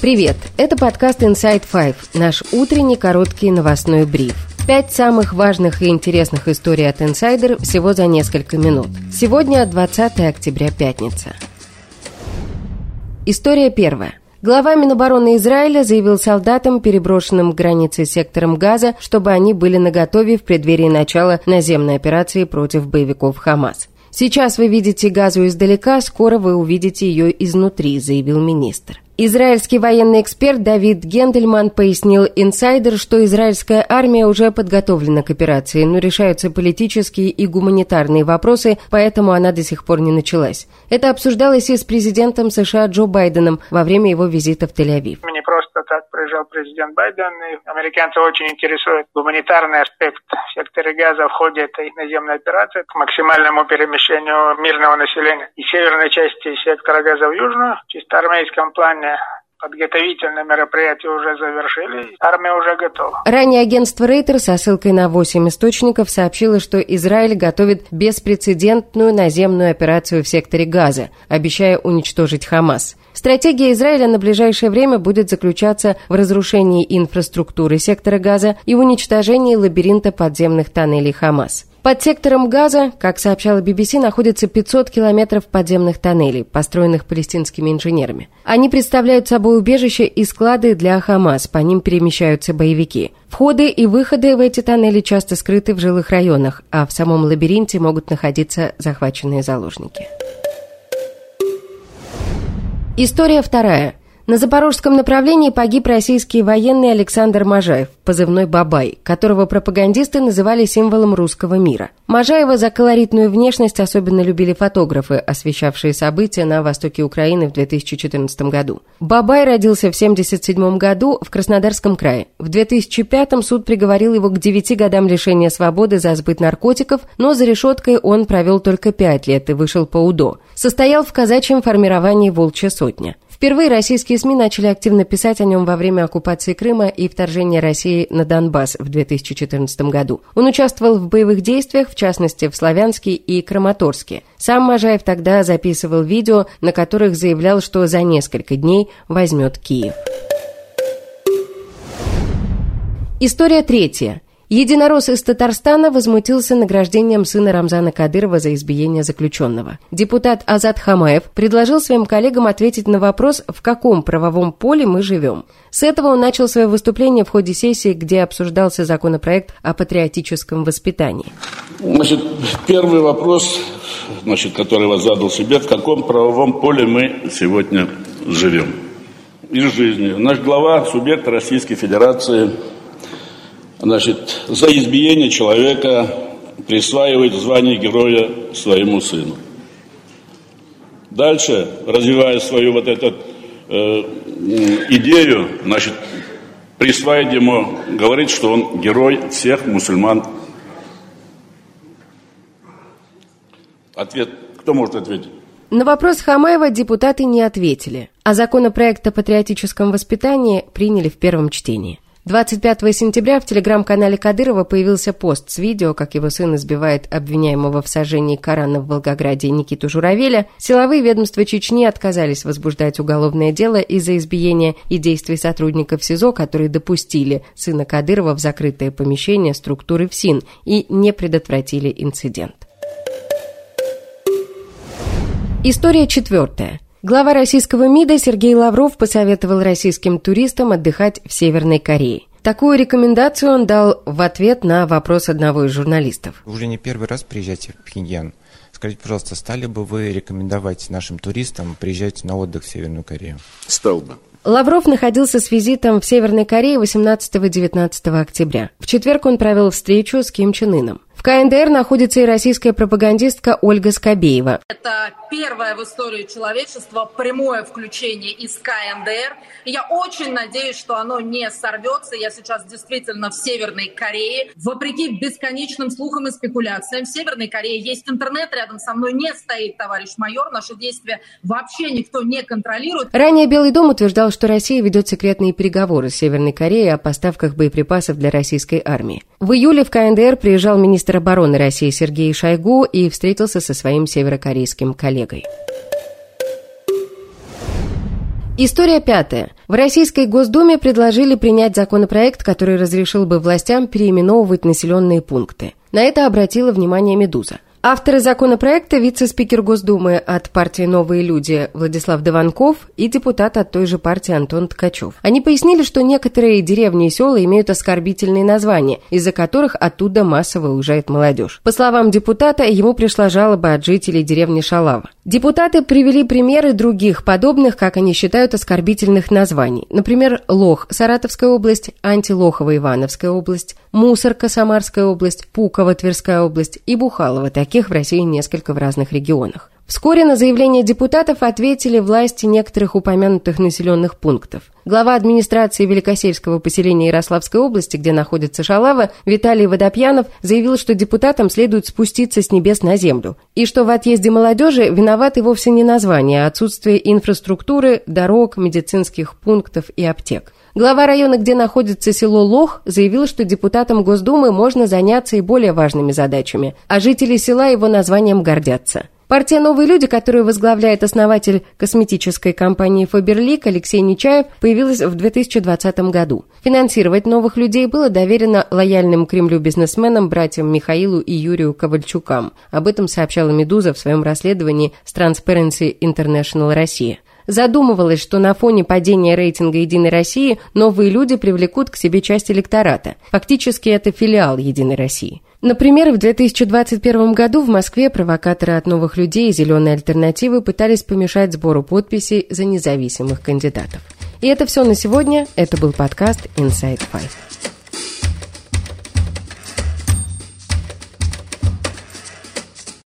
Привет! Это подкаст Inside Five, наш утренний короткий новостной бриф. Пять самых важных и интересных историй от Insider всего за несколько минут. Сегодня 20 октября, пятница. История первая. Глава Минобороны Израиля заявил солдатам, переброшенным к границе сектором Газа, чтобы они были наготове в преддверии начала наземной операции против боевиков Хамас. «Сейчас вы видите Газу издалека, скоро вы увидите ее изнутри», заявил министр. Израильский военный эксперт Давид Гендельман пояснил инсайдер, что израильская армия уже подготовлена к операции, но решаются политические и гуманитарные вопросы, поэтому она до сих пор не началась. Это обсуждалось и с президентом США Джо Байденом во время его визита в Тель-Авив. Не просто так приезжал президент Байден, и американцы очень интересует гуманитарный аспект в секторе газа в ходе этой наземной операции к максимальному перемещению мирного населения. Из северной части сектора газа в южную, чисто армейском плане подготовительные мероприятия уже завершили, армия уже готова. Ранее агентство Рейтер со ссылкой на 8 источников сообщило, что Израиль готовит беспрецедентную наземную операцию в секторе Газа, обещая уничтожить Хамас. Стратегия Израиля на ближайшее время будет заключаться в разрушении инфраструктуры сектора Газа и уничтожении лабиринта подземных тоннелей Хамас. Под сектором Газа, как сообщала BBC, находится 500 километров подземных тоннелей, построенных палестинскими инженерами. Они представляют собой убежище и склады для Хамас, по ним перемещаются боевики. Входы и выходы в эти тоннели часто скрыты в жилых районах, а в самом лабиринте могут находиться захваченные заложники. История вторая. На запорожском направлении погиб российский военный Александр Можаев, позывной «Бабай», которого пропагандисты называли символом русского мира. Можаева за колоритную внешность особенно любили фотографы, освещавшие события на востоке Украины в 2014 году. Бабай родился в 1977 году в Краснодарском крае. В 2005 суд приговорил его к 9 годам лишения свободы за сбыт наркотиков, но за решеткой он провел только 5 лет и вышел по УДО. Состоял в казачьем формировании «Волчья сотня». Впервые российские СМИ начали активно писать о нем во время оккупации Крыма и вторжения России на Донбасс в 2014 году. Он участвовал в боевых действиях, в частности в Славянске и Краматорске. Сам Можаев тогда записывал видео, на которых заявлял, что за несколько дней возьмет Киев. История третья. Единорос из Татарстана возмутился награждением сына Рамзана Кадырова за избиение заключенного. Депутат Азат Хамаев предложил своим коллегам ответить на вопрос, в каком правовом поле мы живем. С этого он начал свое выступление в ходе сессии, где обсуждался законопроект о патриотическом воспитании. Значит, первый вопрос, значит, который вас задал себе, в каком правовом поле мы сегодня живем из жизни. Наш глава, субъект Российской Федерации – значит, за избиение человека присваивает звание героя своему сыну. Дальше, развивая свою вот эту э, идею, значит, присваивает ему, говорит, что он герой всех мусульман. Ответ, кто может ответить? На вопрос Хамаева депутаты не ответили, а законопроект о патриотическом воспитании приняли в первом чтении. 25 сентября в телеграм-канале Кадырова появился пост с видео, как его сын избивает обвиняемого в сожжении Корана в Волгограде Никиту Журавеля. Силовые ведомства Чечни отказались возбуждать уголовное дело из-за избиения и действий сотрудников СИЗО, которые допустили сына Кадырова в закрытое помещение структуры ФСИН и не предотвратили инцидент. История четвертая. Глава российского МИДа Сергей Лавров посоветовал российским туристам отдыхать в Северной Корее. Такую рекомендацию он дал в ответ на вопрос одного из журналистов. Вы уже не первый раз приезжаете в Пхеньян. Скажите, пожалуйста, стали бы вы рекомендовать нашим туристам приезжать на отдых в Северную Корею? Стал бы. Лавров находился с визитом в Северной Корее 18-19 октября. В четверг он провел встречу с Ким Чен Ыном. В КНДР находится и российская пропагандистка Ольга Скобеева. Это первое в истории человечества прямое включение из КНДР. И я очень надеюсь, что оно не сорвется. Я сейчас действительно в Северной Корее. Вопреки бесконечным слухам и спекуляциям, в Северной Корее есть интернет. Рядом со мной не стоит товарищ майор. Наши действия вообще никто не контролирует. Ранее Белый дом утверждал, что Россия ведет секретные переговоры с Северной Кореей о поставках боеприпасов для российской армии. В июле в КНДР приезжал министр обороны России Сергей Шойгу и встретился со своим северокорейским коллегой. История пятая. В Российской Госдуме предложили принять законопроект, который разрешил бы властям переименовывать населенные пункты. На это обратила внимание «Медуза». Авторы законопроекта – вице-спикер Госдумы от партии «Новые люди» Владислав Дованков и депутат от той же партии Антон Ткачев. Они пояснили, что некоторые деревни и села имеют оскорбительные названия, из-за которых оттуда массово уезжает молодежь. По словам депутата, ему пришла жалоба от жителей деревни Шалава. Депутаты привели примеры других подобных, как они считают, оскорбительных названий. Например, Лох – Саратовская область, Антилохова – Ивановская область, Мусорка – Самарская область, Пуково – Тверская область и Бухалова – таких в России несколько в разных регионах. Вскоре на заявление депутатов ответили власти некоторых упомянутых населенных пунктов. Глава администрации Великосельского поселения Ярославской области, где находится Шалава, Виталий Водопьянов заявил, что депутатам следует спуститься с небес на землю, и что в отъезде молодежи виноваты вовсе не названия, а отсутствие инфраструктуры, дорог, медицинских пунктов и аптек. Глава района, где находится село Лох, заявил, что депутатам Госдумы можно заняться и более важными задачами, а жители села его названием гордятся. Партия «Новые люди», которую возглавляет основатель косметической компании «Фаберлик» Алексей Нечаев, появилась в 2020 году. Финансировать новых людей было доверено лояльным Кремлю бизнесменам братьям Михаилу и Юрию Ковальчукам. Об этом сообщала «Медуза» в своем расследовании с Transparency International Россия. Задумывалось, что на фоне падения рейтинга «Единой России» новые люди привлекут к себе часть электората. Фактически это филиал «Единой России». Например, в 2021 году в Москве провокаторы от новых людей и «Зеленой альтернативы» пытались помешать сбору подписей за независимых кандидатов. И это все на сегодня. Это был подкаст Inside Five.